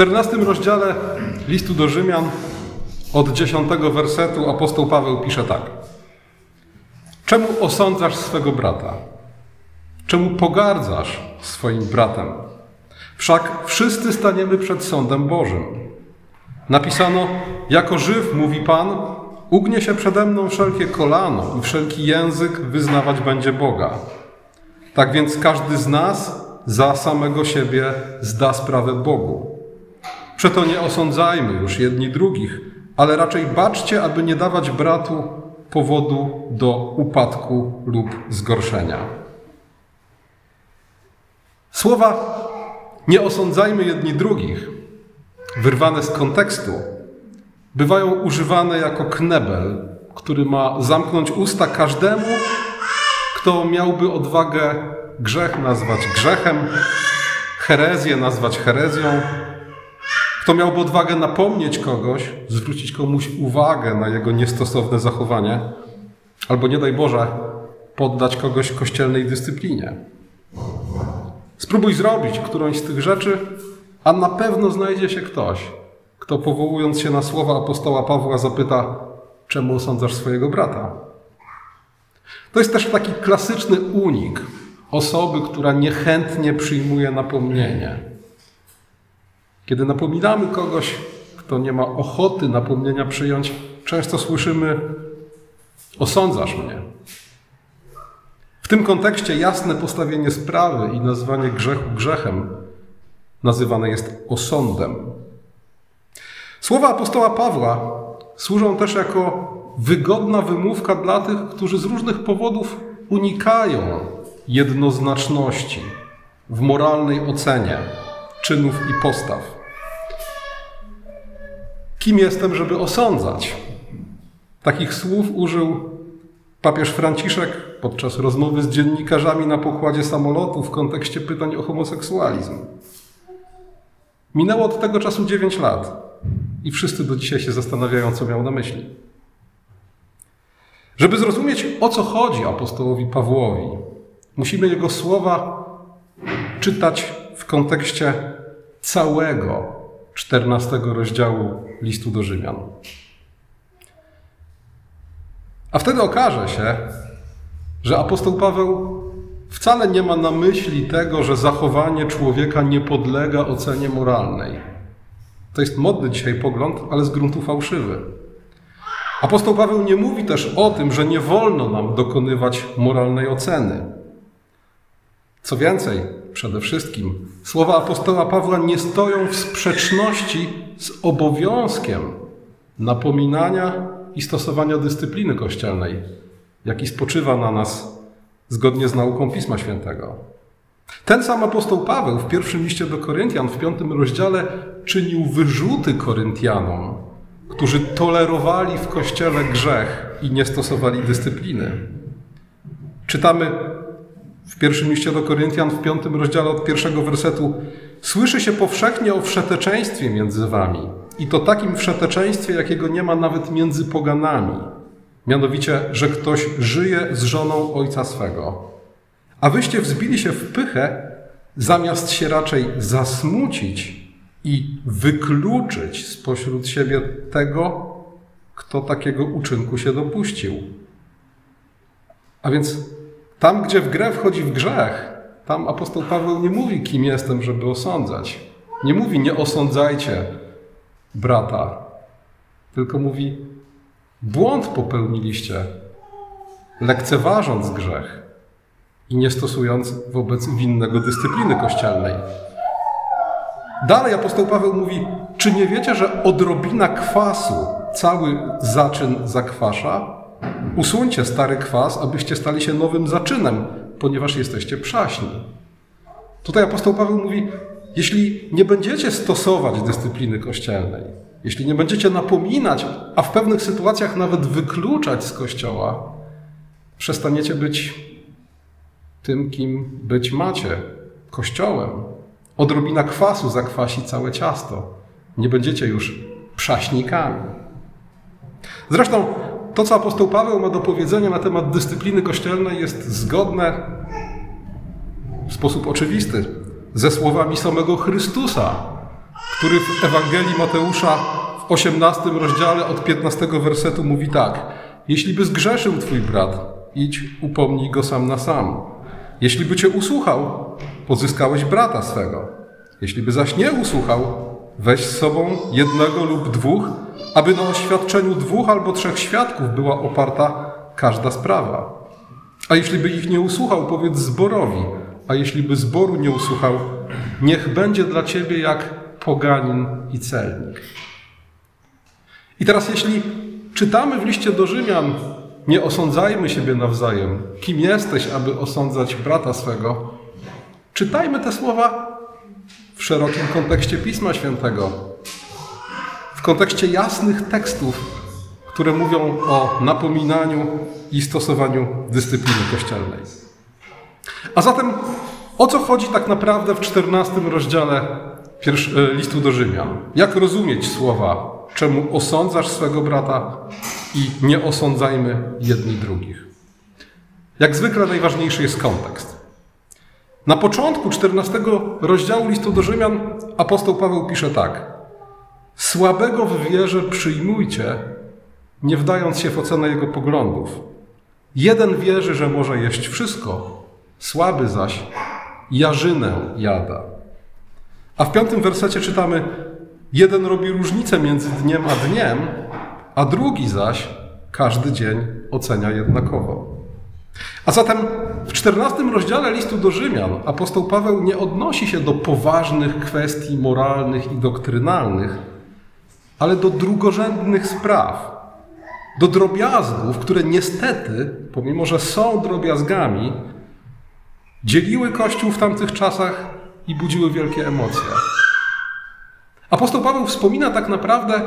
czternastym rozdziale listu do Rzymian od dziesiątego wersetu apostoł Paweł pisze tak. Czemu osądzasz swego brata? Czemu pogardzasz swoim bratem? Wszak wszyscy staniemy przed sądem Bożym. Napisano, jako żyw, mówi Pan, ugnie się przede mną wszelkie kolano i wszelki język wyznawać będzie Boga. Tak więc każdy z nas za samego siebie zda sprawę Bogu. Przeto nie osądzajmy już jedni drugich, ale raczej baczcie, aby nie dawać bratu powodu do upadku lub zgorszenia. Słowa nie osądzajmy jedni drugich, wyrwane z kontekstu, bywają używane jako knebel, który ma zamknąć usta każdemu, kto miałby odwagę grzech nazwać grzechem, herezję nazwać herezją, kto miałby odwagę napomnieć kogoś, zwrócić komuś uwagę na jego niestosowne zachowanie, albo nie daj Boże, poddać kogoś kościelnej dyscyplinie. Spróbuj zrobić którąś z tych rzeczy, a na pewno znajdzie się ktoś, kto powołując się na słowa apostoła Pawła zapyta, czemu osądzasz swojego brata? To jest też taki klasyczny unik osoby, która niechętnie przyjmuje napomnienie. Kiedy napominamy kogoś, kto nie ma ochoty napomnienia przyjąć, często słyszymy: Osądzasz mnie. W tym kontekście jasne postawienie sprawy i nazwanie grzechu grzechem nazywane jest osądem. Słowa apostoła Pawła służą też jako wygodna wymówka dla tych, którzy z różnych powodów unikają jednoznaczności w moralnej ocenie czynów i postaw. Kim jestem, żeby osądzać? Takich słów użył papież Franciszek podczas rozmowy z dziennikarzami na pokładzie samolotu w kontekście pytań o homoseksualizm. Minęło od tego czasu 9 lat i wszyscy do dzisiaj się zastanawiają, co miał na myśli. Żeby zrozumieć, o co chodzi apostołowi Pawłowi, musimy jego słowa czytać w kontekście całego 14 rozdziału listu do Rzymian. A wtedy okaże się, że apostoł Paweł wcale nie ma na myśli tego, że zachowanie człowieka nie podlega ocenie moralnej. To jest modny dzisiaj pogląd, ale z gruntu fałszywy. Apostoł Paweł nie mówi też o tym, że nie wolno nam dokonywać moralnej oceny. Co więcej, przede wszystkim, słowa apostoła Pawła nie stoją w sprzeczności z obowiązkiem napominania i stosowania dyscypliny kościelnej, jaki spoczywa na nas zgodnie z nauką Pisma Świętego. Ten sam apostoł Paweł w pierwszym liście do Koryntian, w piątym rozdziale, czynił wyrzuty Koryntianom, którzy tolerowali w kościele grzech i nie stosowali dyscypliny. Czytamy w pierwszym liście do Koryntian, w piątym rozdziale od pierwszego wersetu: Słyszy się powszechnie o wszeteczeństwie między wami, i to takim wszeteczeństwie, jakiego nie ma nawet między poganami. Mianowicie, że ktoś żyje z żoną ojca swego. A wyście wzbili się w pychę, zamiast się raczej zasmucić i wykluczyć spośród siebie tego, kto takiego uczynku się dopuścił. A więc tam, gdzie w grę wchodzi w grzech, tam apostoł Paweł nie mówi, kim jestem, żeby osądzać. Nie mówi, nie osądzajcie brata, tylko mówi, błąd popełniliście, lekceważąc grzech i nie stosując wobec winnego dyscypliny kościelnej. Dalej apostoł Paweł mówi, czy nie wiecie, że odrobina kwasu cały zaczyn zakwasza? Usuńcie stary kwas, abyście stali się nowym zaczynem, ponieważ jesteście przaśni. Tutaj apostoł Paweł mówi: Jeśli nie będziecie stosować dyscypliny kościelnej, jeśli nie będziecie napominać, a w pewnych sytuacjach nawet wykluczać z kościoła, przestaniecie być tym, kim być macie kościołem. Odrobina kwasu zakwasi całe ciasto. Nie będziecie już przaśnikami. Zresztą to, co apostoł Paweł ma do powiedzenia na temat dyscypliny kościelnej, jest zgodne w sposób oczywisty ze słowami samego Chrystusa który w Ewangelii Mateusza w 18 rozdziale od 15 wersetu mówi tak: Jeśli by zgrzeszył twój brat, idź upomnij go sam na sam. Jeśli by cię usłuchał, pozyskałeś brata swego. Jeśli by zaś nie usłuchał, weź z sobą jednego lub dwóch, aby na oświadczeniu dwóch albo trzech świadków była oparta każda sprawa. A jeśli by ich nie usłuchał, powiedz zborowi, a jeśli by zboru nie usłuchał, niech będzie dla ciebie jak poganin i celnik. I teraz, jeśli czytamy w liście do Rzymian, nie osądzajmy siebie nawzajem, kim jesteś, aby osądzać brata swego, czytajmy te słowa w szerokim kontekście Pisma Świętego, w kontekście jasnych tekstów, które mówią o napominaniu i stosowaniu dyscypliny kościelnej. A zatem o co chodzi tak naprawdę w czternastym rozdziale e, listu do Rzymian? Jak rozumieć słowa, czemu osądzasz swego brata i nie osądzajmy jedni drugich? Jak zwykle najważniejszy jest kontekst. Na początku czternastego rozdziału listu do Rzymian apostoł Paweł pisze tak: Słabego w wierze przyjmujcie, nie wdając się w ocenę jego poglądów. Jeden wierzy, że może jeść wszystko, słaby zaś jarzynę jada. A w piątym wersecie czytamy: Jeden robi różnicę między dniem a dniem, a drugi zaś każdy dzień ocenia jednakowo. A zatem w czternastym rozdziale listu do Rzymian apostoł Paweł nie odnosi się do poważnych kwestii moralnych i doktrynalnych, ale do drugorzędnych spraw, do drobiazgów, które niestety, pomimo że są drobiazgami, dzieliły Kościół w tamtych czasach i budziły wielkie emocje. Apostoł Paweł wspomina tak naprawdę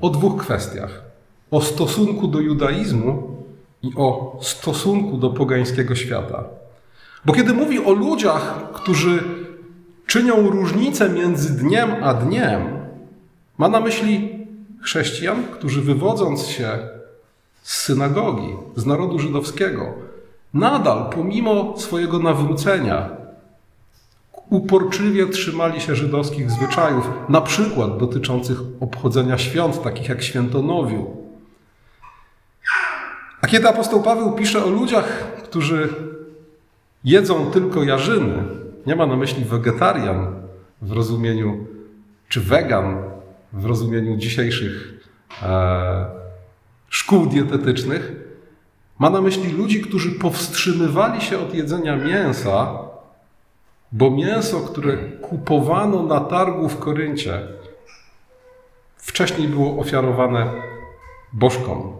o dwóch kwestiach: o stosunku do judaizmu i o stosunku do pogańskiego świata. Bo kiedy mówi o ludziach, którzy czynią różnicę między dniem a dniem, ma na myśli chrześcijan, którzy wywodząc się z synagogi, z narodu żydowskiego, nadal, pomimo swojego nawrócenia, uporczywie trzymali się żydowskich zwyczajów, na przykład dotyczących obchodzenia świąt, takich jak świętonowiu. A kiedy apostoł Paweł pisze o ludziach, którzy jedzą tylko jarzyny, nie ma na myśli wegetarian w rozumieniu, czy wegan w rozumieniu dzisiejszych e, szkół dietetycznych, ma na myśli ludzi, którzy powstrzymywali się od jedzenia mięsa, bo mięso, które kupowano na targu w Koryncie, wcześniej było ofiarowane bożkom.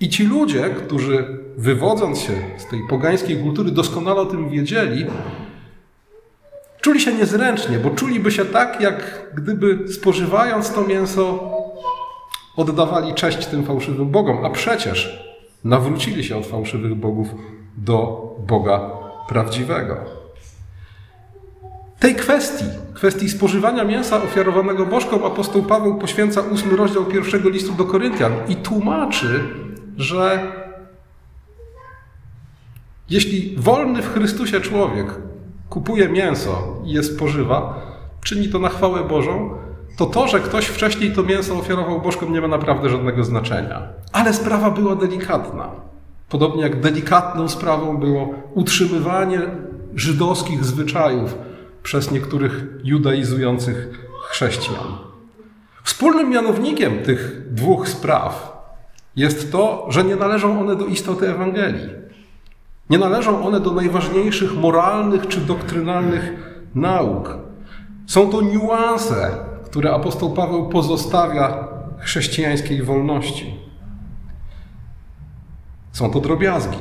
I ci ludzie, którzy wywodząc się z tej pogańskiej kultury, doskonale o tym wiedzieli, czuli się niezręcznie, bo czuliby się tak, jak gdyby spożywając to mięso, oddawali cześć tym fałszywym bogom, a przecież nawrócili się od fałszywych bogów do Boga prawdziwego. Tej kwestii, kwestii spożywania mięsa ofiarowanego bożkom, apostoł Paweł poświęca ósmy rozdział pierwszego listu do Koryntian i tłumaczy, że jeśli wolny w Chrystusie człowiek kupuje mięso i je spożywa, czyni to na chwałę Bożą, to to, że ktoś wcześniej to mięso ofiarował bożkom, nie ma naprawdę żadnego znaczenia. Ale sprawa była delikatna. Podobnie jak delikatną sprawą było utrzymywanie żydowskich zwyczajów przez niektórych judaizujących chrześcijan. Wspólnym mianownikiem tych dwóch spraw jest to, że nie należą one do istoty Ewangelii. Nie należą one do najważniejszych moralnych czy doktrynalnych nauk. Są to niuanse, które apostoł Paweł pozostawia chrześcijańskiej wolności. Są to drobiazgi.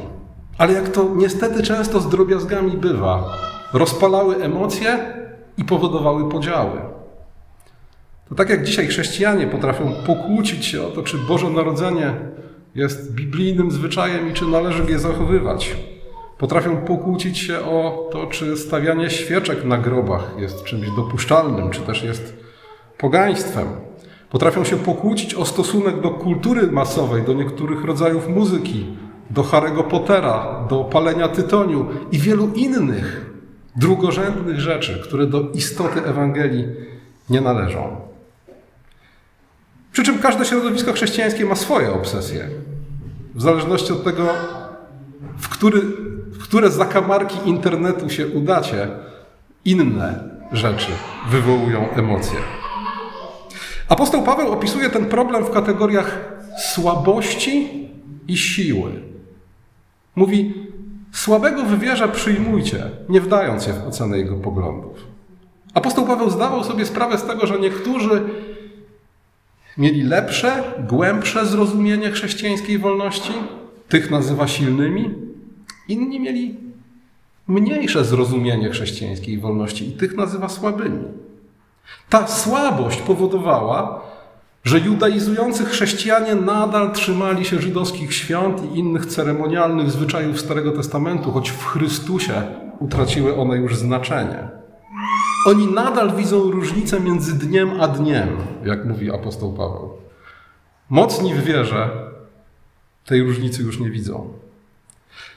Ale jak to niestety często z drobiazgami bywa, rozpalały emocje i powodowały podziały. To tak jak dzisiaj chrześcijanie potrafią pokłócić się o to, czy Boże Narodzenie jest biblijnym zwyczajem i czy należy je zachowywać. Potrafią pokłócić się o to, czy stawianie świeczek na grobach jest czymś dopuszczalnym, czy też jest pogaństwem. Potrafią się pokłócić o stosunek do kultury masowej, do niektórych rodzajów muzyki, do Harry'ego Pottera, do palenia tytoniu i wielu innych drugorzędnych rzeczy, które do istoty Ewangelii nie należą. Przy czym każde środowisko chrześcijańskie ma swoje obsesje. W zależności od tego, w, który, w które zakamarki internetu się udacie, inne rzeczy wywołują emocje. Apostoł Paweł opisuje ten problem w kategoriach słabości i siły. Mówi: Słabego w wierze przyjmujcie, nie wdając się w ocenę jego poglądów. Apostoł Paweł zdawał sobie sprawę z tego, że niektórzy mieli lepsze, głębsze zrozumienie chrześcijańskiej wolności, tych nazywa silnymi, inni mieli mniejsze zrozumienie chrześcijańskiej wolności i tych nazywa słabymi. Ta słabość powodowała, że judaizujący chrześcijanie nadal trzymali się żydowskich świąt i innych ceremonialnych zwyczajów Starego Testamentu, choć w Chrystusie utraciły one już znaczenie. Oni nadal widzą różnicę między dniem a dniem, jak mówi apostoł Paweł. Mocni w wierze tej różnicy już nie widzą.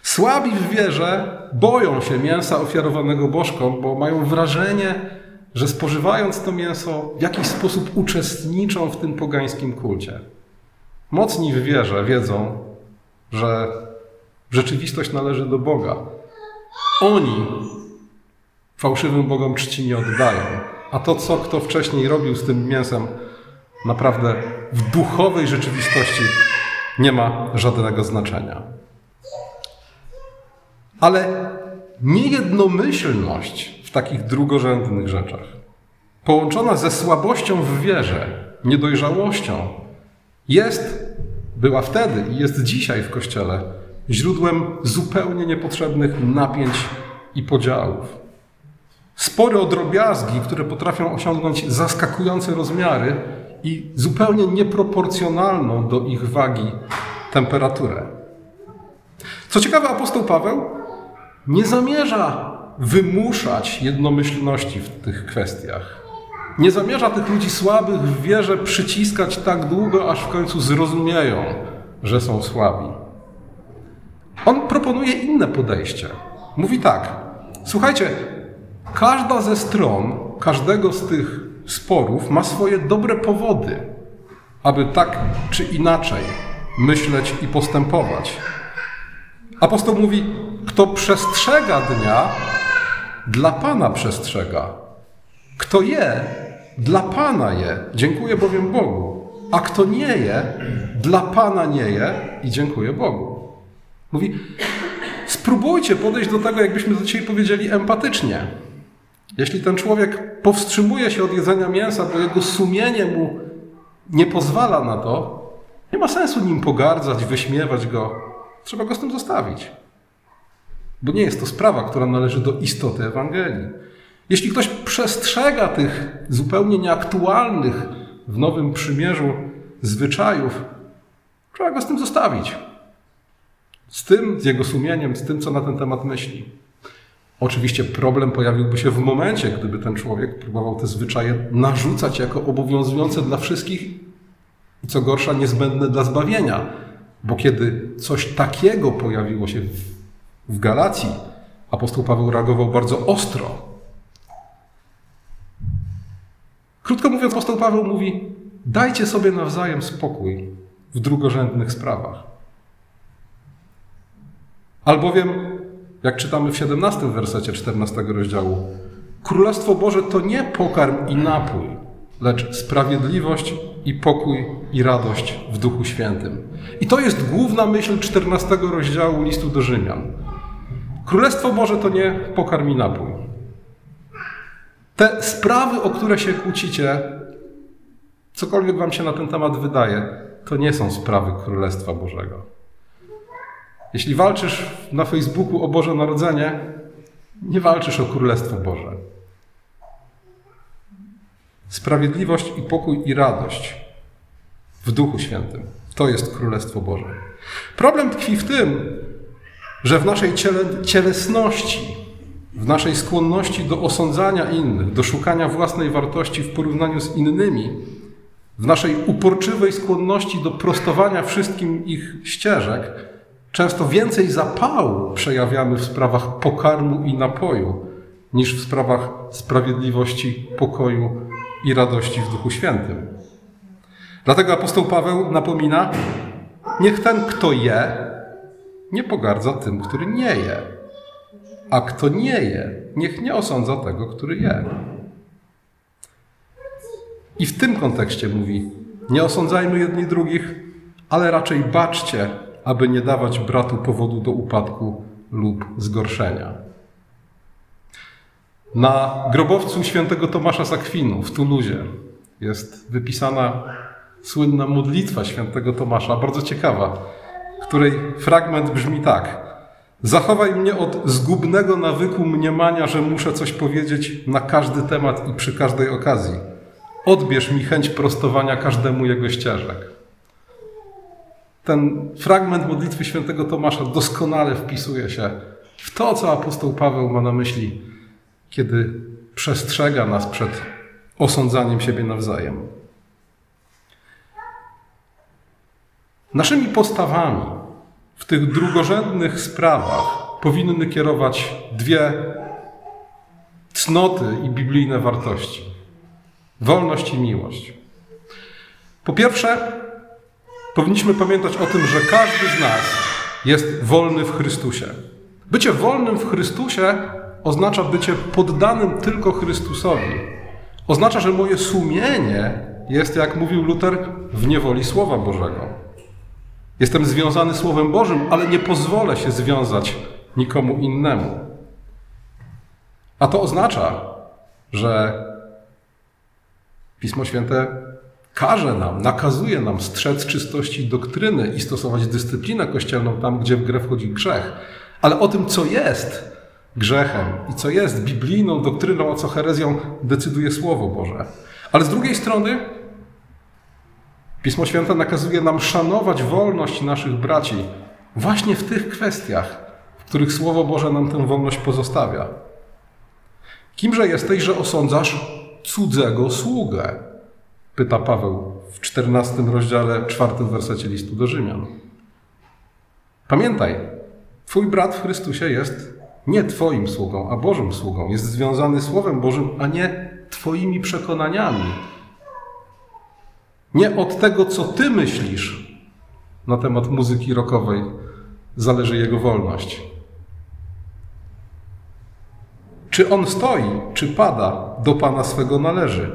Słabi w wierze boją się mięsa ofiarowanego bożkom, bo mają wrażenie, że spożywając to mięso w jakiś sposób uczestniczą w tym pogańskim kulcie. Mocni w wierze wiedzą, że rzeczywistość należy do Boga. Oni fałszywym Bogom czci nie oddają. A to, co kto wcześniej robił z tym mięsem, naprawdę w duchowej rzeczywistości nie ma żadnego znaczenia. Ale niejednomyślność w takich drugorzędnych rzeczach, połączona ze słabością w wierze, niedojrzałością, jest, była wtedy i jest dzisiaj w Kościele źródłem zupełnie niepotrzebnych napięć i podziałów. Spore drobiazgi, które potrafią osiągnąć zaskakujące rozmiary i zupełnie nieproporcjonalną do ich wagi temperaturę. Co ciekawe, apostoł Paweł nie zamierza wymuszać jednomyślności w tych kwestiach. Nie zamierza tych ludzi słabych w wierze przyciskać tak długo, aż w końcu zrozumieją, że są słabi. On proponuje inne podejście. Mówi tak: Słuchajcie, każda ze stron, każdego z tych sporów ma swoje dobre powody, aby tak czy inaczej myśleć i postępować. Apostoł mówi: Kto przestrzega dnia, dla Pana przestrzega. Kto je, dla Pana je, dziękuję bowiem Bogu. A kto nie je, dla Pana nie je i dziękuję Bogu. Mówi: Spróbujcie podejść do tego, jakbyśmy dzisiaj powiedzieli, empatycznie. Jeśli ten człowiek powstrzymuje się od jedzenia mięsa, bo jego sumienie mu nie pozwala na to, nie ma sensu nim pogardzać, wyśmiewać go. Trzeba go z tym zostawić. Bo nie jest to sprawa, która należy do istoty Ewangelii. Jeśli ktoś przestrzega tych zupełnie nieaktualnych w Nowym Przymierzu zwyczajów, trzeba go z tym zostawić. Z tym, z jego sumieniem, z tym, co na ten temat myśli. Oczywiście problem pojawiłby się w momencie, gdyby ten człowiek próbował te zwyczaje narzucać jako obowiązujące dla wszystkich i co gorsza, niezbędne dla zbawienia. Bo kiedy coś takiego pojawiło się w, w Galacji, apostoł Paweł reagował bardzo ostro. Krótko mówiąc, apostoł Paweł mówi: dajcie sobie nawzajem spokój w drugorzędnych sprawach. Albowiem jak czytamy w 17 wersecie 14 rozdziału. Królestwo Boże to nie pokarm i napój, lecz sprawiedliwość i pokój i radość w Duchu Świętym. I to jest główna myśl 14 rozdziału listu do Rzymian. Królestwo Boże to nie pokarm i napój. Te sprawy, o które się kłócicie, cokolwiek wam się na ten temat wydaje, to nie są sprawy Królestwa Bożego. Jeśli walczysz na Facebooku o Boże Narodzenie, nie walczysz o Królestwo Boże. Sprawiedliwość i pokój i radość w Duchu Świętym to jest Królestwo Boże. Problem tkwi w tym, że w naszej ciele, cielesności, w naszej skłonności do osądzania innych, do szukania własnej wartości w porównaniu z innymi, w naszej uporczywej skłonności do prostowania wszystkim ich ścieżek, Często więcej zapału przejawiamy w sprawach pokarmu i napoju, niż w sprawach sprawiedliwości, pokoju i radości w Duchu Świętym. Dlatego apostoł Paweł napomina: Niech ten, kto je, nie pogardza tym, który nie je. A kto nie je, niech nie osądza tego, który je. I w tym kontekście mówi: Nie osądzajmy jedni drugich, ale raczej baczcie, aby nie dawać bratu powodu do upadku lub zgorszenia. Na grobowcu świętego Tomasza z Akwinu w Tuluzie jest wypisana słynna modlitwa świętego Tomasza, bardzo ciekawa, której fragment brzmi tak. Zachowaj mnie od zgubnego nawyku mniemania, że muszę coś powiedzieć na każdy temat i przy każdej okazji. Odbierz mi chęć prostowania każdemu jego ścieżek. Ten fragment modlitwy świętego Tomasza doskonale wpisuje się w to, co apostoł Paweł ma na myśli, kiedy przestrzega nas przed osądzaniem siebie nawzajem. Naszymi postawami w tych drugorzędnych sprawach powinny kierować dwie cnoty i biblijne wartości: wolność i miłość. Po pierwsze, powinniśmy pamiętać o tym, że każdy z nas jest wolny w Chrystusie. Bycie wolnym w Chrystusie oznacza bycie poddanym tylko Chrystusowi. Oznacza, że moje sumienie jest, jak mówił Luter, w niewoli Słowa Bożego. Jestem związany Słowem Bożym, ale nie pozwolę się związać nikomu innemu. A to oznacza, że Pismo Święte każe nam, nakazuje nam strzec czystości doktryny i stosować dyscyplinę kościelną tam, gdzie w grę wchodzi grzech. Ale o tym, co jest grzechem i co jest biblijną doktryną, a co herezją, decyduje Słowo Boże. Ale z drugiej strony Pismo Święte nakazuje nam szanować wolność naszych braci właśnie w tych kwestiach, w których Słowo Boże nam tę wolność pozostawia. Kimże jesteś, że osądzasz cudzego sługę? Pyta Paweł w 14 rozdziale, czwartym wersecie listu do Rzymian. Pamiętaj, Twój brat w Chrystusie jest nie Twoim sługą, a Bożym sługą. Jest związany Słowem Bożym, a nie Twoimi przekonaniami, nie od tego, co ty myślisz na temat muzyki rockowej, zależy jego wolność. Czy on stoi, czy pada, do Pana swego należy.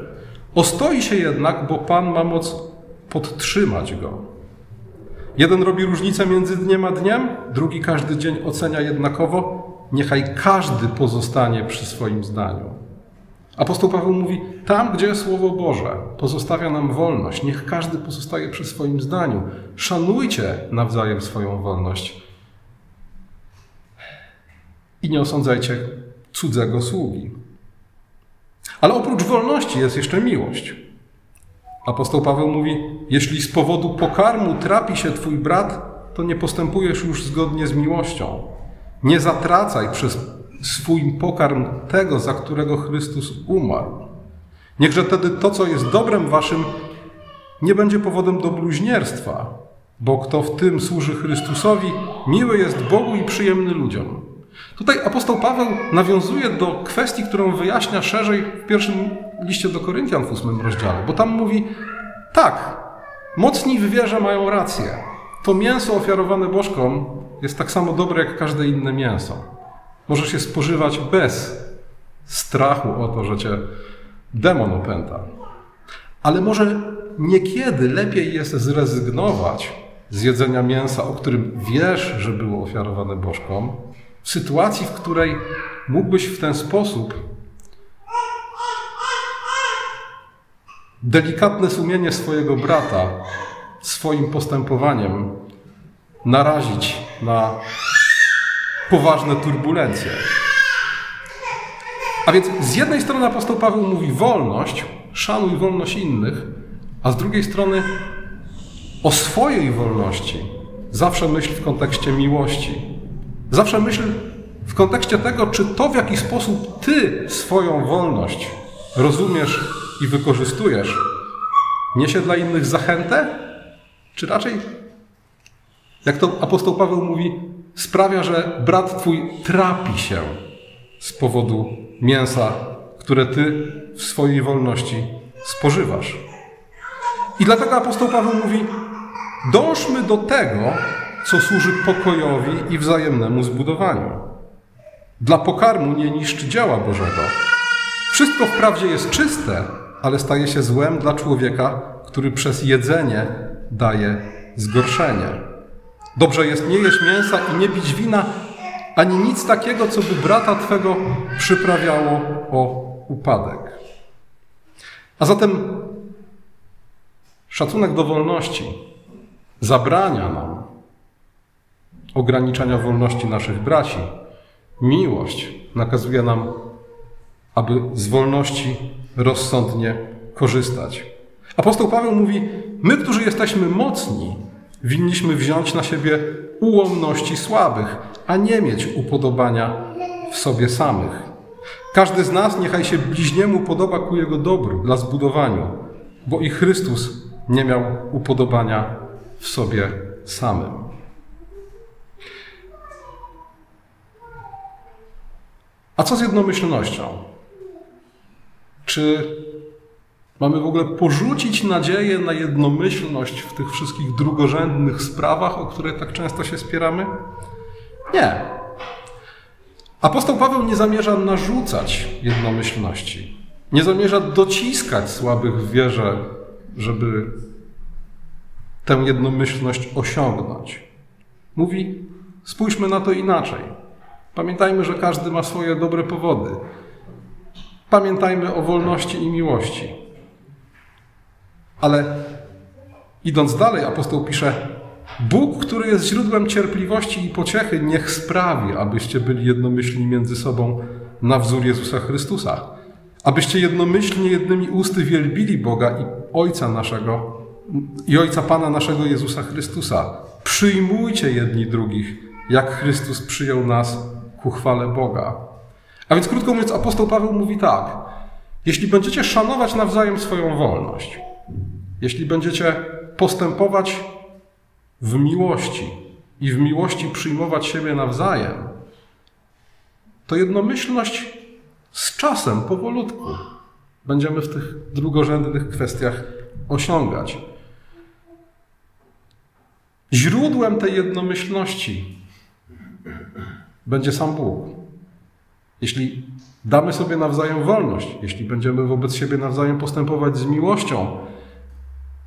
Ostoi się jednak, bo Pan ma moc podtrzymać go. Jeden robi różnicę między dniem a dniem, drugi każdy dzień ocenia jednakowo. Niechaj każdy pozostanie przy swoim zdaniu. Apostoł Paweł mówi: Tam, gdzie Słowo Boże pozostawia nam wolność, niech każdy pozostaje przy swoim zdaniu. Szanujcie nawzajem swoją wolność i nie osądzajcie cudzego sługi. Ale oprócz wolności jest jeszcze miłość. Apostoł Paweł mówi: Jeśli z powodu pokarmu trapi się twój brat, to nie postępujesz już zgodnie z miłością. Nie zatracaj przez swój pokarm tego, za którego Chrystus umarł. Niechże wtedy to, co jest dobrem waszym, nie będzie powodem do bluźnierstwa, bo kto w tym służy Chrystusowi, miły jest Bogu i przyjemny ludziom. Tutaj apostoł Paweł nawiązuje do kwestii, którą wyjaśnia szerzej w pierwszym liście do Koryntian w ósmym rozdziale, bo tam mówi tak, mocni w wierze mają rację. To mięso ofiarowane bożkom jest tak samo dobre jak każde inne mięso. Możesz się spożywać bez strachu o to, że cię demon opęta. Ale może niekiedy lepiej jest zrezygnować z jedzenia mięsa, o którym wiesz, że było ofiarowane bożkom, w sytuacji, w której mógłbyś w ten sposób delikatne sumienie swojego brata swoim postępowaniem narazić na poważne turbulencje. A więc z jednej strony apostoł Paweł mówi wolność, szanuj wolność innych, a z drugiej strony o swojej wolności zawsze myśl w kontekście miłości. Zawsze myśl w kontekście tego, czy to w jaki sposób ty swoją wolność rozumiesz i wykorzystujesz, niesie dla innych zachętę, czy raczej, jak to apostoł Paweł mówi, sprawia, że brat twój trapi się z powodu mięsa, które ty w swojej wolności spożywasz. I dlatego apostoł Paweł mówi: dążmy do tego, co służy pokojowi i wzajemnemu zbudowaniu. Dla pokarmu nie niszczy dzieła Bożego. Wszystko wprawdzie jest czyste, ale staje się złem dla człowieka, który przez jedzenie daje zgorszenie. Dobrze jest nie jeść mięsa i nie pić wina, ani nic takiego, co by brata Twego przyprawiało o upadek. A zatem szacunek do wolności zabrania nam ograniczania wolności naszych braci. Miłość nakazuje nam, aby z wolności rozsądnie korzystać. Apostoł Paweł mówi: My, którzy jesteśmy mocni, winniśmy wziąć na siebie ułomności słabych, a nie mieć upodobania w sobie samych. Każdy z nas niechaj się bliźniemu podoba ku jego dobru, dla zbudowaniu, bo i Chrystus nie miał upodobania w sobie samym. A co z jednomyślnością? Czy mamy w ogóle porzucić nadzieję na jednomyślność w tych wszystkich drugorzędnych sprawach, o które tak często się spieramy? Nie. Apostoł Paweł nie zamierza narzucać jednomyślności. Nie zamierza dociskać słabych w wierze, żeby tę jednomyślność osiągnąć. Mówi: spójrzmy na to inaczej. Pamiętajmy, że każdy ma swoje dobre powody. Pamiętajmy o wolności i miłości. Ale idąc dalej, apostoł pisze: Bóg, który jest źródłem cierpliwości i pociechy, niech sprawi, abyście byli jednomyślni między sobą na wzór Jezusa Chrystusa. Abyście jednomyślnie jednymi usty wielbili Boga i Ojca naszego i Ojca Pana naszego Jezusa Chrystusa. Przyjmujcie jedni drugich, jak Chrystus przyjął nas ku chwale Boga. A więc krótko mówiąc, apostoł Paweł mówi tak: jeśli będziecie szanować nawzajem swoją wolność, jeśli będziecie postępować w miłości i w miłości przyjmować siebie nawzajem, to jednomyślność z czasem, powolutku, będziemy w tych drugorzędnych kwestiach osiągać. Źródłem tej jednomyślności będzie sam Bóg. Jeśli damy sobie nawzajem wolność, jeśli będziemy wobec siebie nawzajem postępować z miłością,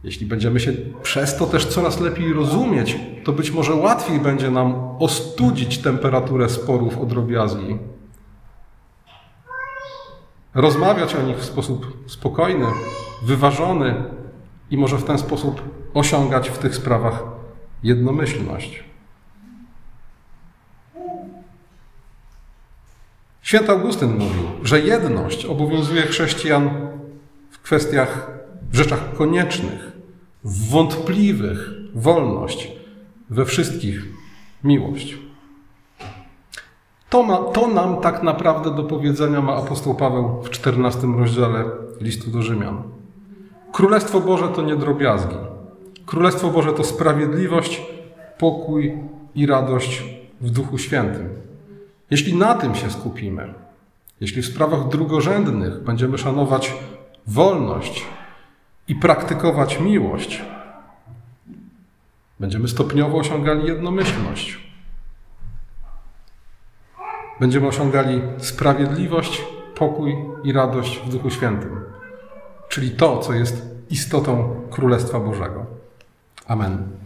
jeśli będziemy się przez to też coraz lepiej rozumieć, to być może łatwiej będzie nam ostudzić temperaturę sporów o drobiazgi. Rozmawiać o nich w sposób spokojny, wyważony i może w ten sposób osiągać w tych sprawach jednomyślność. Święty Augustyn mówił, że jedność obowiązuje chrześcijan w kwestiach, w rzeczach koniecznych, wątpliwych wolność, we wszystkich miłość. To, ma, to nam tak naprawdę do powiedzenia ma apostoł Paweł w 14 rozdziale listu do Rzymian. Królestwo Boże to nie drobiazgi. Królestwo Boże to sprawiedliwość, pokój i radość w Duchu Świętym. Jeśli na tym się skupimy, jeśli w sprawach drugorzędnych będziemy szanować wolność i praktykować miłość, będziemy stopniowo osiągali jednomyślność. Będziemy osiągali sprawiedliwość, pokój i radość w Duchu Świętym, czyli to, co jest istotą Królestwa Bożego. Amen.